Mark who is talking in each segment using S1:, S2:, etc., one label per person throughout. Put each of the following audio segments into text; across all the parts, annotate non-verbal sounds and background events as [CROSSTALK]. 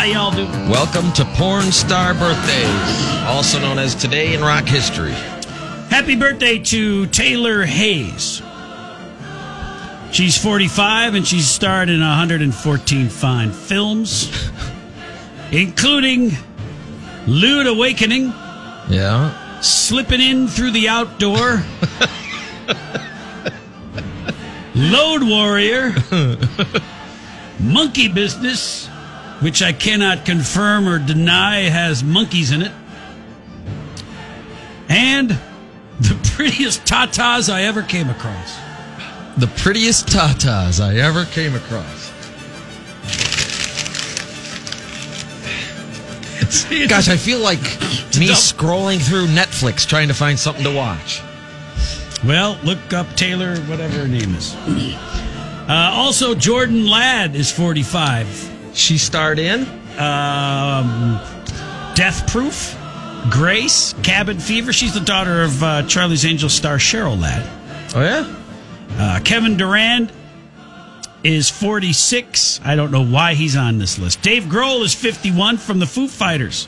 S1: How y'all doing?
S2: Welcome to Porn Star Birthdays, also known as Today in Rock History.
S1: Happy birthday to Taylor Hayes. She's 45 and she's starred in 114 fine films, [LAUGHS] including Lewd Awakening,
S2: Yeah.
S1: Slipping In Through the Outdoor, [LAUGHS] Load Warrior, [LAUGHS] Monkey Business, which I cannot confirm or deny has monkeys in it, and the [LAUGHS] prettiest tatas I ever came across.
S2: The prettiest tatas I ever came across. [LAUGHS] Gosh, I feel like me scrolling through Netflix trying to find something to watch.
S1: Well, look up Taylor, whatever her name is. Uh, also, Jordan Ladd is 45.
S2: She starred in
S1: Um, Death Proof, Grace, Cabin Fever. She's the daughter of uh, Charlie's Angel star Cheryl Ladd.
S2: Oh yeah?
S1: Uh, Kevin Durand is 46. I don't know why he's on this list. Dave Grohl is 51 from the Foo Fighters.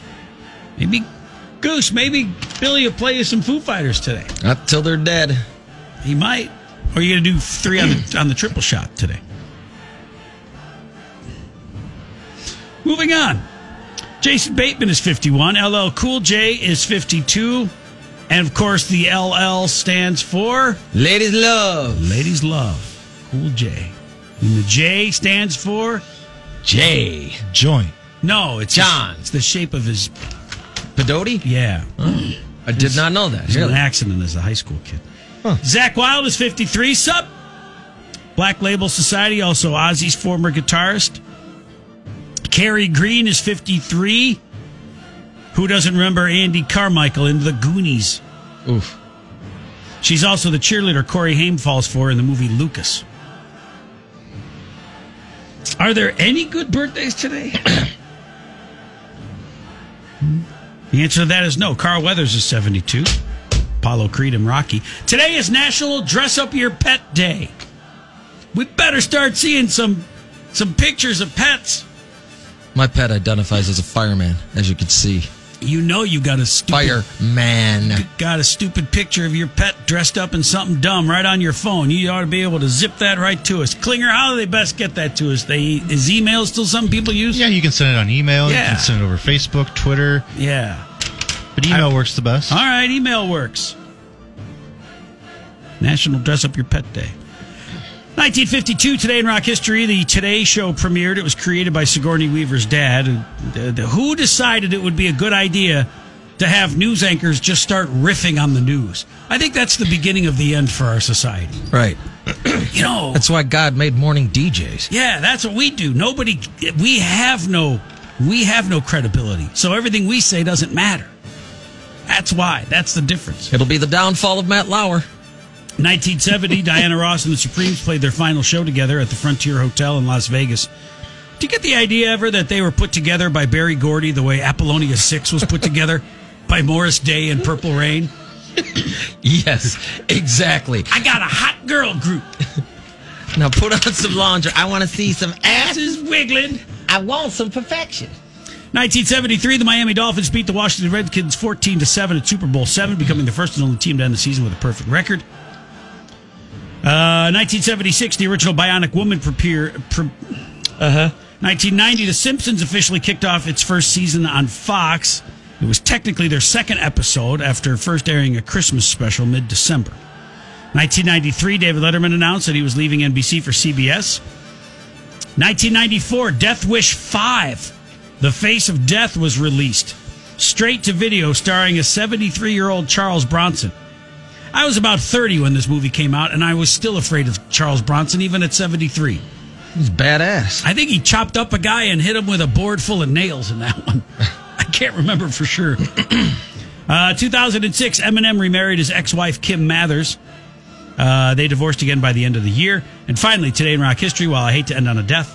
S1: Maybe Goose, maybe Billy will play you some Foo Fighters today.
S2: Not till they're dead.
S1: He might. Or are you going to do three on the, on the triple shot today? Moving on. Jason Bateman is 51. LL Cool J is 52. And of course, the LL stands for
S2: Ladies love.
S1: Ladies Love. Cool J. And the J stands for
S2: J.
S3: Joint.
S1: no, it's
S2: John.
S1: It's the shape of his
S2: Pedote?
S1: yeah.
S2: I did not know that.
S1: He had an accident as a high school kid. Zakk Wylde is 53. Sup? Black Label Society, also Ozzy's former guitarist. Kerri Green is 53. Who doesn't remember Andy Carmichael in The Goonies?
S2: Oof.
S1: She's also the cheerleader Corey Haim falls for in the movie Lucas. Are there any good birthdays today? [CLEARS THROAT] the answer to that is no. Carl Weathers is 72. Apollo Creed and Rocky. Today is National Dress Up Your Pet Day. We better start seeing some some pictures of pets.
S2: My pet identifies as a fireman, as you can see.
S1: You know you got a stupid
S2: Fireman.
S1: You got a stupid picture of your pet dressed up in something dumb right on your phone. You ought to be able to zip that right to us. Klinger, how do they best get that to us? They is email still something people use?
S3: Yeah, you can send it on email.
S1: Yeah.
S3: You can send it over Facebook, Twitter,
S1: Yeah.
S3: but email works the best.
S1: All right, email works. National Dress Up Your Pet Day. 1952, Today in Rock History, the Today Show premiered. It was created by Sigourney Weaver's dad. Who decided it would be a good idea to have news anchors just start riffing on the news? I think that's the beginning of the end for our society.
S2: Right. [CLEARS THROAT]
S1: You know,
S2: That's why God made morning DJs.
S1: yeah, that's what we do. Nobody, we have no, we have no credibility. So everything we say doesn't matter. That's why. That's the difference.
S2: It'll be the downfall of Matt Lauer.
S1: 1970, Diana Ross and the Supremes played their final show together at the Frontier Hotel in Las Vegas. Do you get the idea ever that they were put together by Berry Gordy the way Apollonia 6 was put together [LAUGHS] by Morris Day and Purple Rain?
S2: Yes, exactly.
S1: I got a hot girl group.
S2: Now put on some laundry. I want to see some.
S1: Asses wiggling.
S2: I want some perfection.
S1: 1973, the Miami Dolphins beat the Washington Redskins 14 to 7 at Super Bowl 7, becoming the first and only team to end the season with a perfect record. Uh, 1976, the original Bionic Woman premiere. Pre- uh-huh. 1990, The Simpsons officially kicked off its first season on Fox. It was technically their second episode after first airing a Christmas special mid December. 1993, David Letterman announced that he was leaving NBC for CBS. 1994, Death Wish 5. The Face of Death was released. Straight to video starring a 73 year old Charles Bronson. I was about 30 when this movie came out, and I was still afraid of Charles Bronson, even at 73.
S2: He's badass.
S1: I think he chopped up a guy and hit him with a board full of nails in that one. [LAUGHS] I can't remember for sure. [CLEARS THROAT] Uh, 2006, Eminem remarried his ex wife, Kim Mathers. Uh, they divorced again by the end of the year. And finally, today in rock history, while I hate to end on a death,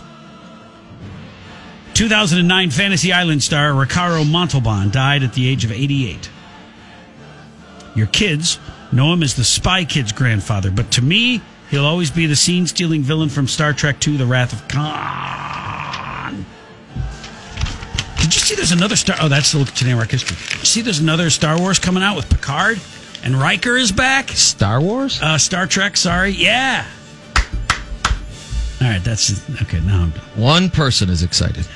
S1: 2009 Fantasy Island star Ricardo Montalban died at the age of 88. Your kids know him as the Spy Kids grandfather, but to me, he'll always be the scene stealing villain from Star Trek II The Wrath of Khan. Did you see there's another Star? Oh, that's the today in rock history. Did you see there's another Star Wars coming out with Picard and Riker is back.
S2: Star Wars?
S1: Uh, Star Trek. Sorry. Yeah. All right. That's okay. Now I'm done.
S2: One person is excited.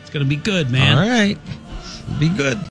S1: It's gonna be good, man.
S2: All right. Be good.